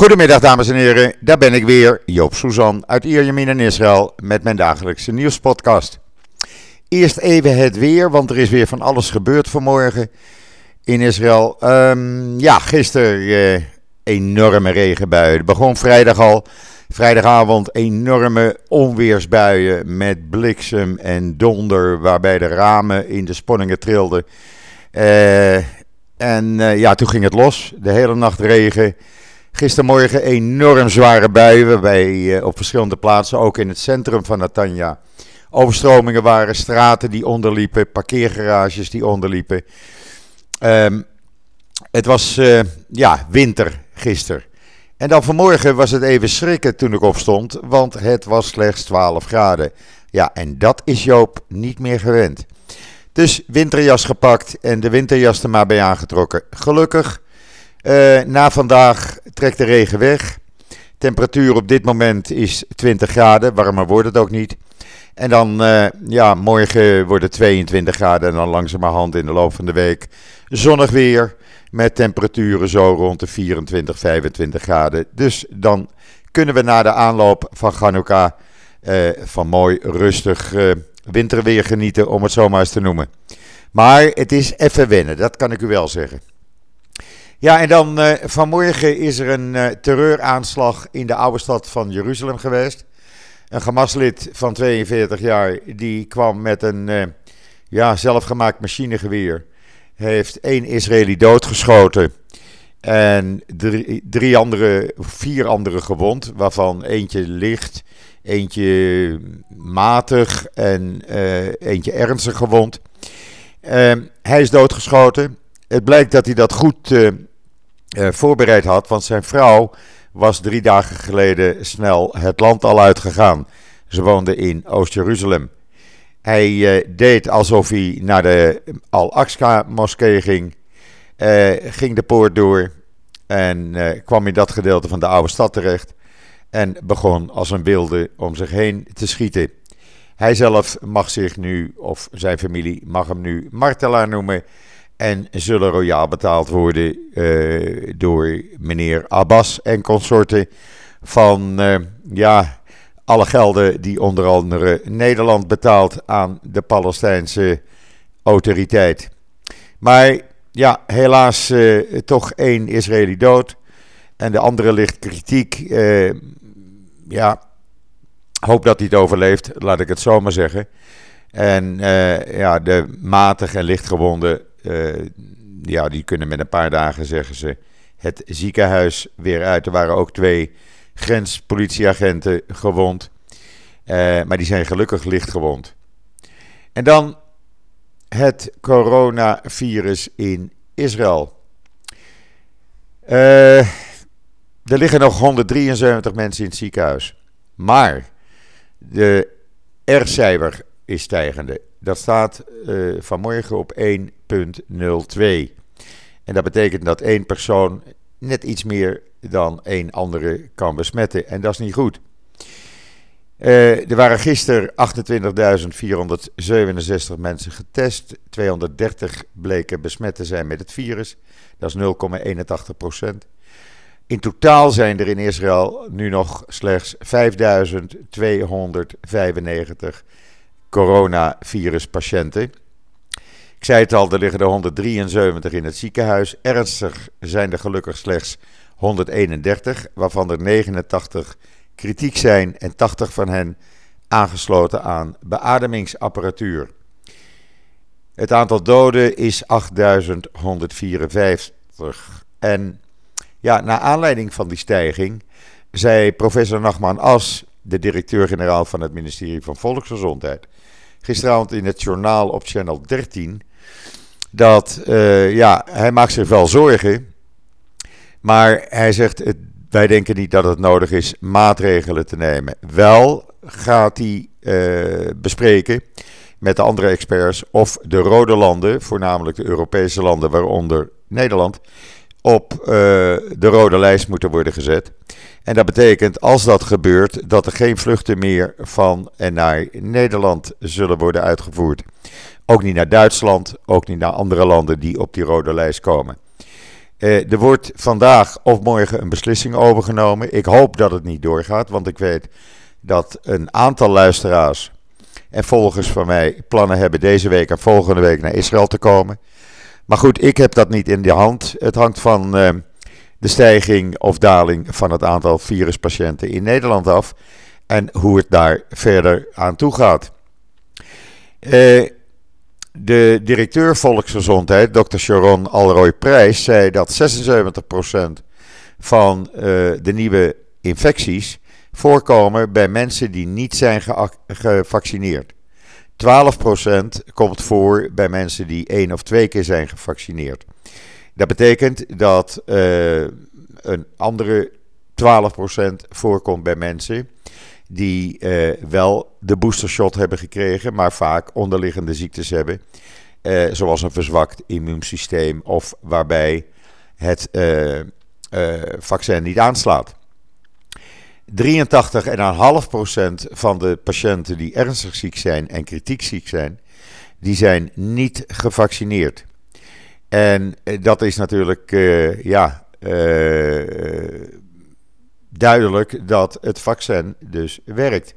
Goedemiddag dames en heren, daar ben ik weer, Joop Suzan uit Ierjemien in Israël met mijn dagelijkse nieuwspodcast. Eerst even het weer, want er is weer van alles gebeurd vanmorgen in Israël. Um, ja, gisteren uh, enorme regenbuien. Het begon vrijdag al. Vrijdagavond enorme onweersbuien met bliksem en donder, waarbij de ramen in de sponningen trilden. Uh, en uh, ja, toen ging het los. De hele nacht regen. Gistermorgen enorm zware buien, waarbij uh, op verschillende plaatsen, ook in het centrum van Natanja, overstromingen waren, straten die onderliepen, parkeergarages die onderliepen. Um, het was uh, ja, winter gisteren. En dan vanmorgen was het even schrikken toen ik opstond, want het was slechts 12 graden. Ja, en dat is Joop niet meer gewend. Dus winterjas gepakt en de winterjas er maar bij aangetrokken. Gelukkig, uh, na vandaag trekt de regen weg. Temperatuur op dit moment is 20 graden, warmer wordt het ook niet. En dan, uh, ja, morgen wordt het 22 graden en dan langzamerhand in de loop van de week zonnig weer. Met temperaturen zo rond de 24, 25 graden. Dus dan kunnen we na de aanloop van Hanukkah uh, van mooi rustig winterweer genieten, om het zo maar eens te noemen. Maar het is even wennen, dat kan ik u wel zeggen. Ja, en dan uh, vanmorgen is er een uh, terreuraanslag in de oude stad van Jeruzalem geweest. Een Hamas-lid van 42 jaar, die kwam met een uh, ja, zelfgemaakt machinegeweer. Heeft één Israëli doodgeschoten. En drie, drie andere, vier andere gewond, waarvan eentje licht, eentje matig en eentje ernstig gewond. Ehm, hij is doodgeschoten. Het blijkt dat hij dat goed voorbereid had. Want zijn vrouw was drie dagen geleden snel het land al uitgegaan. Ze woonde in Oost-Jeruzalem. Hij uh, deed alsof hij naar de Al-Aqsa-moskee ging. Uh, ging de poort door. En kwam in dat gedeelte van de oude stad terecht. En begon als een wilde om zich heen te schieten. Hij zelf mag zich nu, of zijn familie mag hem nu martelaar noemen. En zullen royaal betaald worden uh, door meneer Abbas en consorten van uh, ja, alle gelden die onder andere Nederland betaalt aan de Palestijnse autoriteit. Maar ja, helaas uh, toch één Israëli dood en de andere ligt kritiek. ja, hoop dat hij het overleeft, laat ik het zo maar zeggen. En ja, de matig en lichtgewonden ja, die kunnen met een paar dagen, zeggen ze, het ziekenhuis weer uit. Er waren ook twee grenspolitieagenten gewond. Uh, maar die zijn gelukkig licht gewond. En dan het coronavirus in Israël. Uh, er liggen nog 173 mensen in het ziekenhuis. Maar de R-cijfer is stijgende. Dat staat uh, vanmorgen op 1,02. En dat betekent dat één persoon net iets meer dan één andere kan besmetten. En dat is niet goed. Uh, er waren gisteren 28.467 mensen getest. 230 bleken besmet te zijn met het virus. Dat is 0,81 procent. In totaal zijn er in Israël nu nog slechts 5.295 coronaviruspatiënten. Ik zei het al, er liggen er 173 in het ziekenhuis. Ernstig zijn er gelukkig slechts 131, waarvan er 89 kritiek zijn en 80 van hen aangesloten aan beademingsapparatuur. Het aantal doden is 8154. En ja, naar aanleiding van die stijging zei professor Nachman As, de directeur-generaal van het ministerie van Volksgezondheid, gisteravond in het journaal op Channel 13 dat uh, ja, hij maakt zich wel zorgen. Maar hij zegt, wij denken niet dat het nodig is maatregelen te nemen. Wel gaat hij uh, bespreken met de andere experts of de rode landen, voornamelijk de Europese landen, waaronder Nederland, op uh, de rode lijst moeten worden gezet. En dat betekent, als dat gebeurt, dat er geen vluchten meer van en naar Nederland zullen worden uitgevoerd. Ook niet naar Duitsland, ook niet naar andere landen die op die rode lijst komen. er wordt vandaag of morgen een beslissing overgenomen. Ik hoop dat het niet doorgaat, want ik weet dat een aantal luisteraars en volgers van mij plannen hebben deze week en volgende week naar Israël te komen. Maar goed, ik heb dat niet in de hand. Het hangt van uh, de stijging of daling van het aantal viruspatiënten in Nederland af. En hoe het daar verder aan toe gaat. Uh, de directeur volksgezondheid, Dr. Sharon Alroy Prijs, zei dat 76% van uh, de nieuwe infecties voorkomen bij mensen die niet zijn gevaccineerd. 12% komt voor bij mensen die één of twee keer zijn gevaccineerd. Dat betekent dat uh, een andere 12% voorkomt bij mensen die uh, wel de boostershot hebben gekregen, maar vaak onderliggende ziektes hebben. Uh, zoals een verzwakt immuunsysteem of waarbij het vaccin niet aanslaat. 83,5% van de patiënten die ernstig ziek zijn en kritiek ziek zijn, die zijn niet gevaccineerd. En eh, dat is natuurlijk, uh, ja, uh, duidelijk dat het vaccin dus werkt.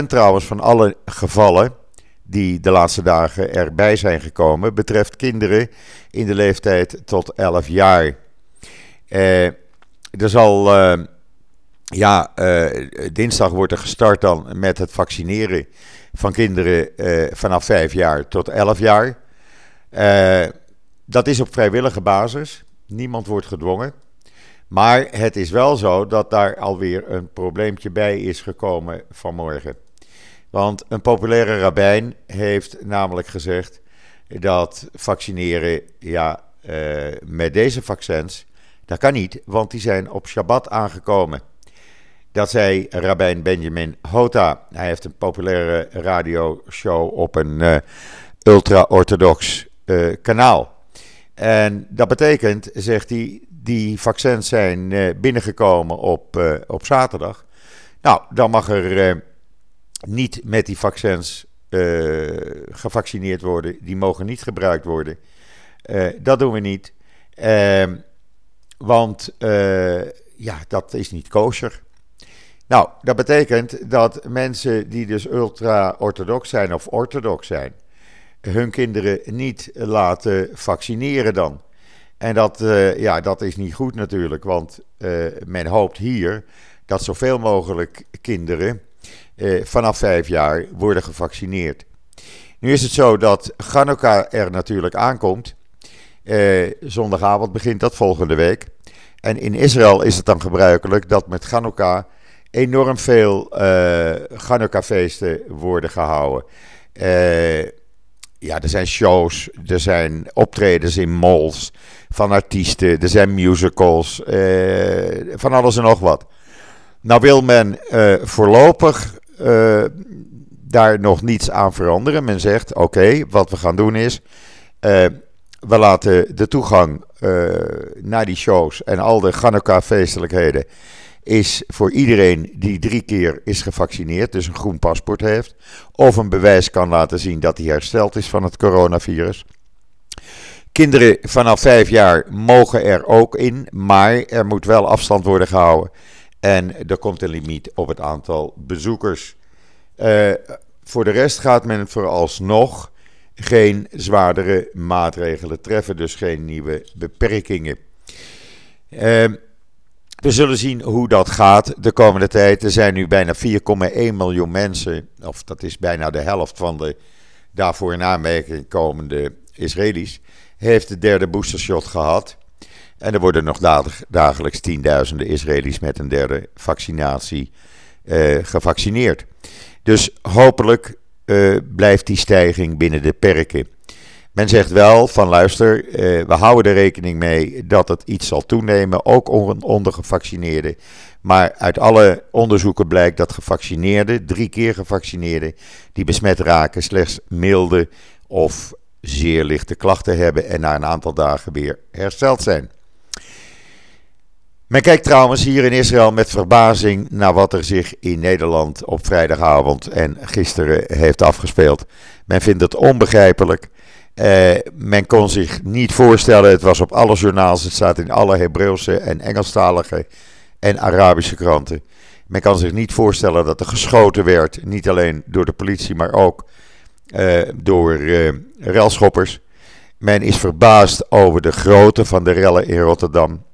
50% trouwens van alle gevallen die de laatste dagen erbij zijn gekomen, betreft kinderen in de leeftijd tot 11 jaar. er zal ja, uh, dinsdag wordt er gestart dan met het vaccineren van kinderen uh, vanaf 5 jaar tot 11 jaar. Uh, dat is op vrijwillige basis. Niemand wordt gedwongen. Maar het is wel zo dat daar alweer een probleempje bij is gekomen vanmorgen. Want een populaire rabbijn heeft namelijk gezegd dat vaccineren ja, met deze vaccins, dat kan niet, want die zijn op Shabbat aangekomen. Dat zei Rabijn Benjamin Hota. Hij heeft een populaire radioshow op een uh, ultra-orthodox uh, kanaal. En dat betekent, zegt hij, die vaccins zijn uh, binnengekomen op, op zaterdag. Nou, dan mag er niet met die vaccins gevaccineerd worden. Die mogen niet gebruikt worden. dat doen we niet. Ehm, want ja, dat is niet kosher. Nou, dat betekent dat mensen die dus ultra-orthodox zijn of orthodox zijn, hun kinderen niet laten vaccineren dan. En dat, uh, ja, dat is niet goed natuurlijk, want uh, men hoopt hier dat zoveel mogelijk kinderen uh, vanaf vijf jaar worden gevaccineerd. Nu is het zo dat Hanukkah er natuurlijk aankomt. zondagavond begint dat volgende week. En in Israël is het dan gebruikelijk dat met Hanukkah enorm veel uh, worden gehouden. Uh, ja, er zijn shows, er zijn optredens in malls van artiesten, er zijn musicals, uh, van alles en nog wat. Nou wil men voorlopig daar nog niets aan veranderen. Men zegt, oké, wat we gaan doen is, we laten de toegang naar die shows en al de Hanukkah-feestelijkheden is voor iedereen die drie keer is gevaccineerd, dus een groen paspoort heeft, of een bewijs kan laten zien dat hij hersteld is van het coronavirus. Kinderen vanaf vijf jaar mogen er ook in, maar er moet wel afstand worden gehouden. En er komt een limiet op het aantal bezoekers. Uh, voor de rest gaat men vooralsnog geen zwaardere maatregelen treffen, dus geen nieuwe beperkingen. Uh, we zullen zien hoe dat gaat de komende tijd. Er zijn nu bijna 4,1 miljoen mensen, of dat is bijna de helft van de daarvoor in aanmerking komende Israëli's, heeft de derde boostershot gehad. En er worden nog dagelijks tienduizenden Israëli's met een derde vaccinatie uh, gevaccineerd. Dus hopelijk uh, blijft die stijging binnen de perken. Men zegt wel van luister, eh, we houden er rekening mee dat het iets zal toenemen, ook onder gevaccineerden. Maar uit alle onderzoeken blijkt dat gevaccineerden, drie keer gevaccineerden, die besmet raken, slechts milde of zeer lichte klachten hebben en na een aantal dagen weer hersteld zijn. Men kijkt trouwens hier in Israël met verbazing naar wat er zich in Nederland op vrijdagavond en gisteren heeft afgespeeld. Men vindt het onbegrijpelijk men kon zich niet voorstellen, het was op alle journaals, het staat in alle Hebreeuwse en Engelstalige en Arabische kranten. Men kan zich niet voorstellen dat er geschoten werd, niet alleen door de politie, maar ook uh, door uh. Men is verbaasd over de grootte van de rellen in Rotterdam.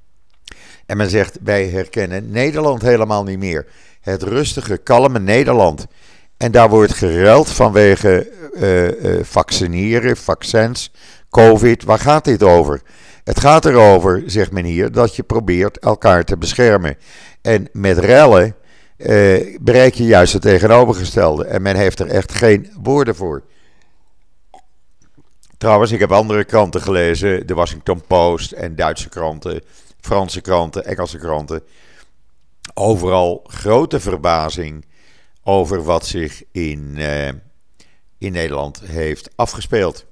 En men zegt, wij herkennen Nederland helemaal niet meer. Het rustige, kalme Nederland. En daar wordt geruild vanwege uh, vaccineren, vaccins, COVID. Waar gaat dit over? Het gaat erover, zegt men hier, dat je probeert elkaar te beschermen. En met rellen uh, bereik je juist het tegenovergestelde. En men heeft er echt geen woorden voor. Trouwens, ik heb andere kranten gelezen, de Washington Post en Duitse kranten, Franse kranten, Engelse kranten. Overal grote verbazing over wat zich in, uh, in Nederland heeft afgespeeld.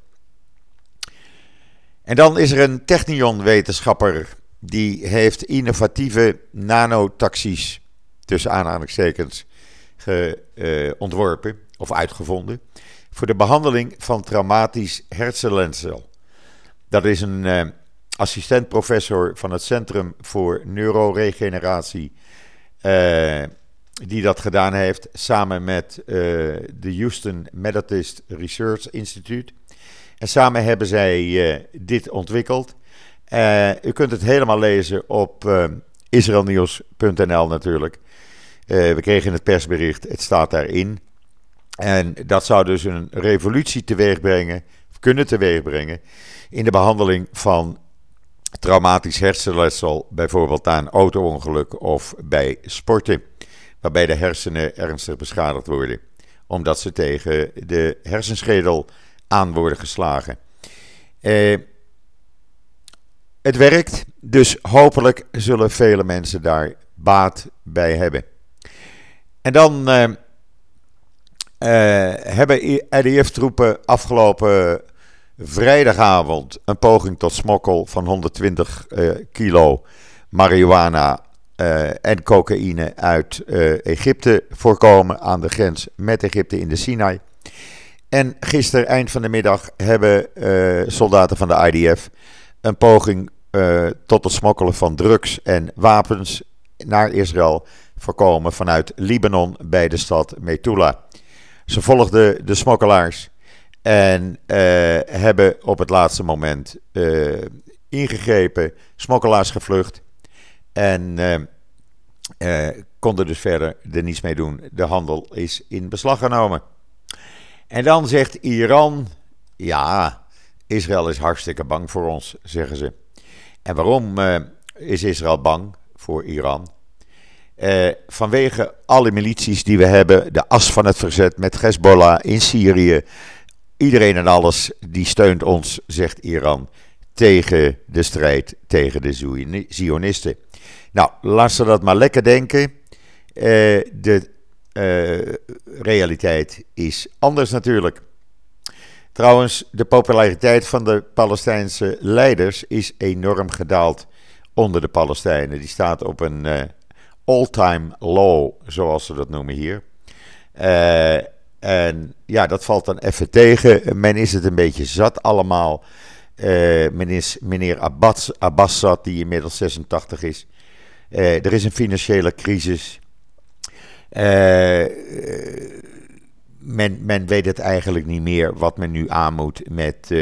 En dan is er een Technion-wetenschapper die heeft innovatieve nanotaxis, tussen aanhalingstekens, ge, uh, ontworpen of uitgevonden voor de behandeling van traumatisch hersenletsel. Dat is een uh, assistent-professor van het Centrum voor Neuroregeneratie, die dat gedaan heeft samen met uh, de Houston Methodist Research Institute. En samen hebben zij dit ontwikkeld. u kunt het helemaal lezen op israelnieuws.nl natuurlijk. we kregen het persbericht, het staat daarin. En dat zou dus een revolutie teweeg brengen, kunnen teweegbrengen, in de behandeling van traumatisch hersenletsel, bijvoorbeeld na een auto-ongeluk of bij sporten, waarbij de hersenen ernstig beschadigd worden, omdat ze tegen de hersenschedel aan worden geslagen. Eh, het werkt, dus hopelijk zullen vele mensen daar baat bij hebben. En dan. Eh, uh, hebben IDF-troepen afgelopen vrijdagavond een poging tot smokkel van 120 uh, eh, kilo marihuana uh, en cocaïne uit Egypte voorkomen aan de grens met Egypte in de Sinai. En gisteren, eind van de middag, hebben soldaten van de IDF een poging tot het smokkelen van drugs en wapens naar Israël voorkomen vanuit Libanon bij de stad Metula. Ze volgden de smokkelaars en hebben op het laatste moment ingegrepen, smokkelaars gevlucht en uh, konden dus verder er niets mee doen. De handel is in beslag genomen. En dan zegt Iran, ja, Israël is hartstikke bang voor ons, zeggen ze. En waarom is Israël bang voor Iran? Uh, vanwege alle milities die we hebben, de as van het verzet met Hezbollah in Syrië. Iedereen en alles die steunt ons, zegt Iran, tegen de strijd tegen de Zionisten. Nou, laat ze dat maar lekker denken. Uh, de uh, realiteit is anders natuurlijk. Trouwens, de populariteit van de Palestijnse leiders is enorm gedaald onder de Palestijnen. Die staat op een all-time low, zoals ze dat noemen hier. En ja, dat valt dan even tegen. Men is het een beetje zat allemaal. Men is meneer Abbas, Abbas die inmiddels 86 is. Uh, er is een financiële crisis. men, men weet het eigenlijk niet meer wat men nu aan moet met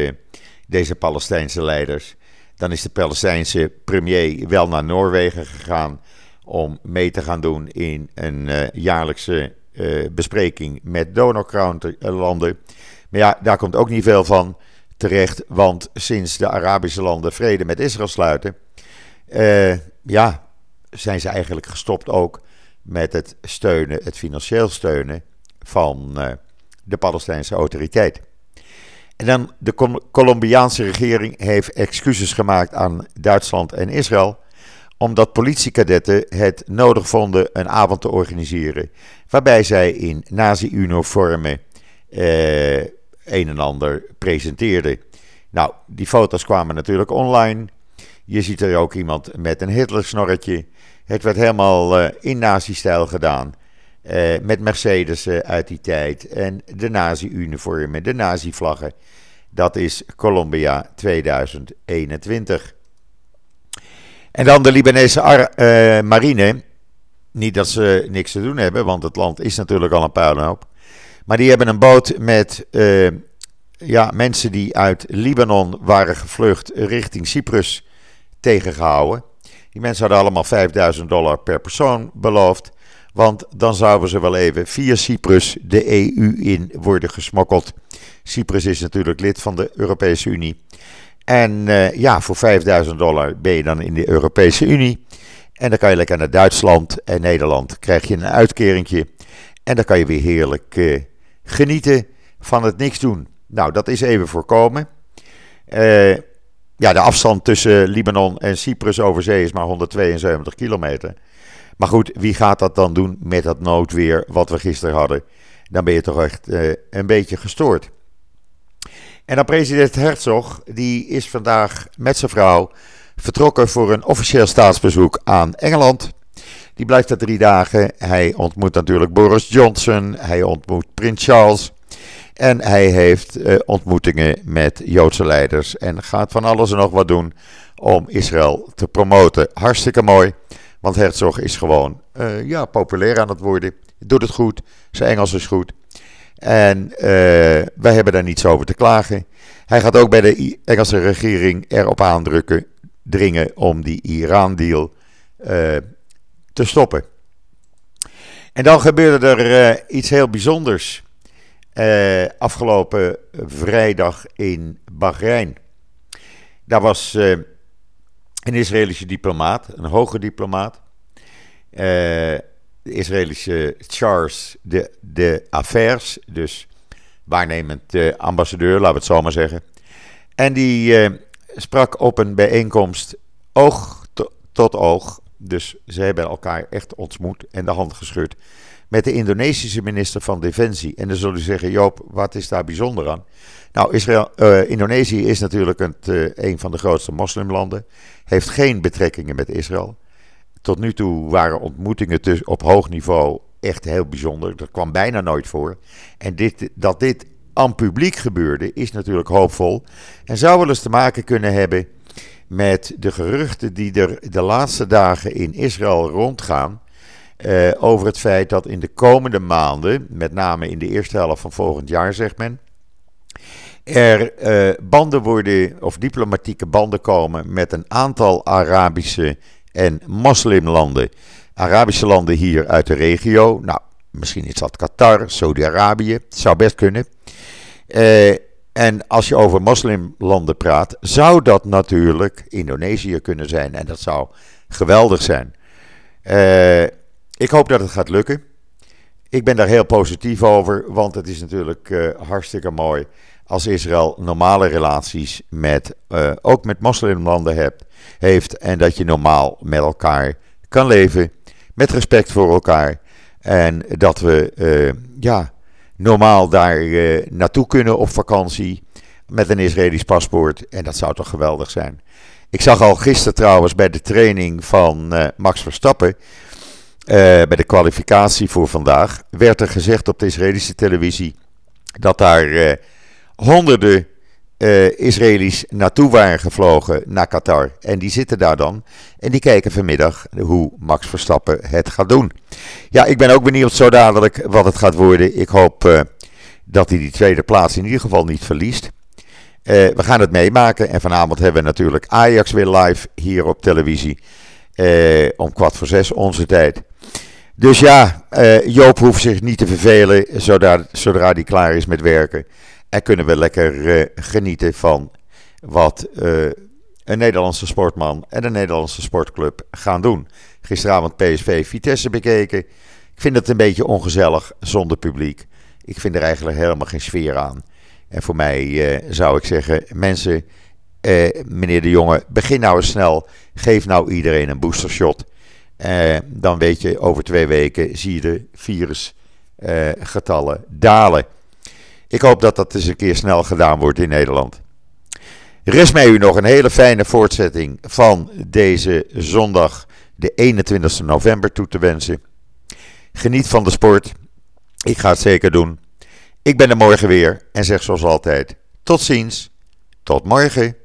deze Palestijnse leiders. Dan is de Palestijnse premier wel naar Noorwegen gegaan om mee te gaan doen in een jaarlijkse bespreking met donorlanden. Maar ja, daar komt ook niet veel van terecht, want sinds de Arabische landen vrede met Israël sluiten, ja, zijn ze eigenlijk gestopt ook met het steunen, het financieel steunen van de Palestijnse autoriteit. En dan de Colombiaanse regering heeft excuses gemaakt aan Duitsland en Israël omdat politiekadetten het nodig vonden een avond te organiseren. Waarbij zij in nazi-uniformen eh, een en ander presenteerden. Nou, die foto's kwamen natuurlijk online. Je ziet er ook iemand met een Hitler-snorretje. Het werd helemaal uh, in nazi-stijl gedaan. Uh, met Mercedes uit die tijd. En de nazi-uniformen, de nazi-vlaggen. Dat is Colombia 2021. En dan de Libanese marine. Niet dat ze niks te doen hebben, want het land is natuurlijk al een puinhoop. Maar die hebben een boot met ja, mensen die uit Libanon waren gevlucht richting Cyprus tegengehouden. Die mensen hadden allemaal 5000 dollar per persoon beloofd. Want dan zouden ze wel even via Cyprus de EU in worden gesmokkeld. Cyprus is natuurlijk lid van de Europese Unie. En uh, ja, voor 5000 dollar ben je dan in de Europese Unie. En dan kan je lekker naar Duitsland en Nederland. Krijg je een uitkeringje. En dan kan je weer heerlijk uh, genieten van het niks doen. Nou, dat is even voorkomen. Uh, ja, de afstand tussen Libanon en Cyprus over zee is maar 172 kilometer. Maar goed, wie gaat dat dan doen met dat noodweer wat we gisteren hadden? Dan ben je toch echt uh, een beetje gestoord. En dan president Herzog, die is vandaag met zijn vrouw vertrokken voor een officieel staatsbezoek aan Engeland. Die blijft er drie dagen. Hij ontmoet natuurlijk Boris Johnson, hij ontmoet Prins Charles. En hij heeft uh, ontmoetingen met Joodse leiders en gaat van alles en nog wat doen om Israël te promoten. Hartstikke mooi, want Herzog is gewoon uh, ja, populair aan het worden. Doet het goed, zijn Engels is goed. En uh, wij hebben daar niets over te klagen. Hij gaat ook bij de Engelse regering erop aandrukken, dringen om die Iran-deal te stoppen. En dan gebeurde er iets heel bijzonders. Uh, afgelopen vrijdag in Bahrein. Daar was uh, een Israëlische diplomaat, een hoge diplomaat. De Israëlische Charles de, de Affaires, dus waarnemend ambassadeur, laten we het zo maar zeggen. En die sprak op een bijeenkomst oog to, tot oog. Dus ze hebben elkaar echt ontmoet en de hand geschud met de Indonesische minister van Defensie. En dan zullen u zeggen, Joop, wat is daar bijzonder aan? Nou, Israël, uh, Indonesië is natuurlijk uh, een van de grootste moslimlanden. Heeft geen betrekkingen met Israël. Tot nu toe waren ontmoetingen op hoog niveau echt heel bijzonder. Dat kwam bijna nooit voor. En dit, dat dit aan publiek gebeurde, is natuurlijk hoopvol. En zou wel eens te maken kunnen hebben met de geruchten die er de laatste dagen in Israël rondgaan uh, over het feit dat in de komende maanden, met name in de eerste helft van volgend jaar, zegt men, er uh, banden worden, of diplomatieke banden komen met een aantal Arabische en moslimlanden. Arabische landen hier uit de regio, nou, misschien is dat Qatar, Saudi-Arabië, zou best kunnen. Uh, en als je over moslimlanden praat, zou dat natuurlijk Indonesië kunnen zijn. En dat zou geweldig zijn. Ik hoop dat het gaat lukken. Ik ben daar heel positief over, want het is natuurlijk uh, hartstikke mooi als Israël normale relaties met, uh, ook met moslimlanden hebt, heeft en dat je normaal met elkaar kan leven, met respect voor elkaar en dat we uh, ja, normaal daar naartoe kunnen op vakantie met een Israëlisch paspoort en dat zou toch geweldig zijn. Ik zag al gisteren trouwens bij de training van Max Verstappen uh, bij de kwalificatie voor vandaag werd er gezegd op de Israëlische televisie dat daar uh, honderden uh, Israëli's naartoe waren gevlogen naar Qatar. En die zitten daar dan en die kijken vanmiddag hoe Max Verstappen het gaat doen. Ja, ik ben ook benieuwd zo dadelijk wat het gaat worden. Ik hoop dat hij die tweede plaats in ieder geval niet verliest. we gaan het meemaken en vanavond hebben we natuurlijk Ajax weer live hier op televisie. om kwart voor zes onze tijd. Dus ja, uh, Joop hoeft zich niet te vervelen zodra, zodra hij klaar is met werken. En kunnen we lekker uh, genieten van wat uh, een Nederlandse sportman en een Nederlandse sportclub gaan doen. Gisteravond PSV Vitesse bekeken. Ik vind het een beetje ongezellig zonder publiek. Ik vind er eigenlijk helemaal geen sfeer aan. En voor mij zou ik zeggen, mensen, meneer de Jonge, begin nou eens snel. Geef nou iedereen een boostershot. Uh, dan weet je, over twee weken zie je de virusgetallen uh, dalen. Ik hoop dat dat eens een keer snel gedaan wordt in Nederland. Rest mij u nog een hele fijne voortzetting van deze zondag, de 21 november, toe te wensen. Geniet van de sport. Ik ga het zeker doen. Ik ben er morgen weer en zeg zoals altijd: Tot ziens, tot morgen.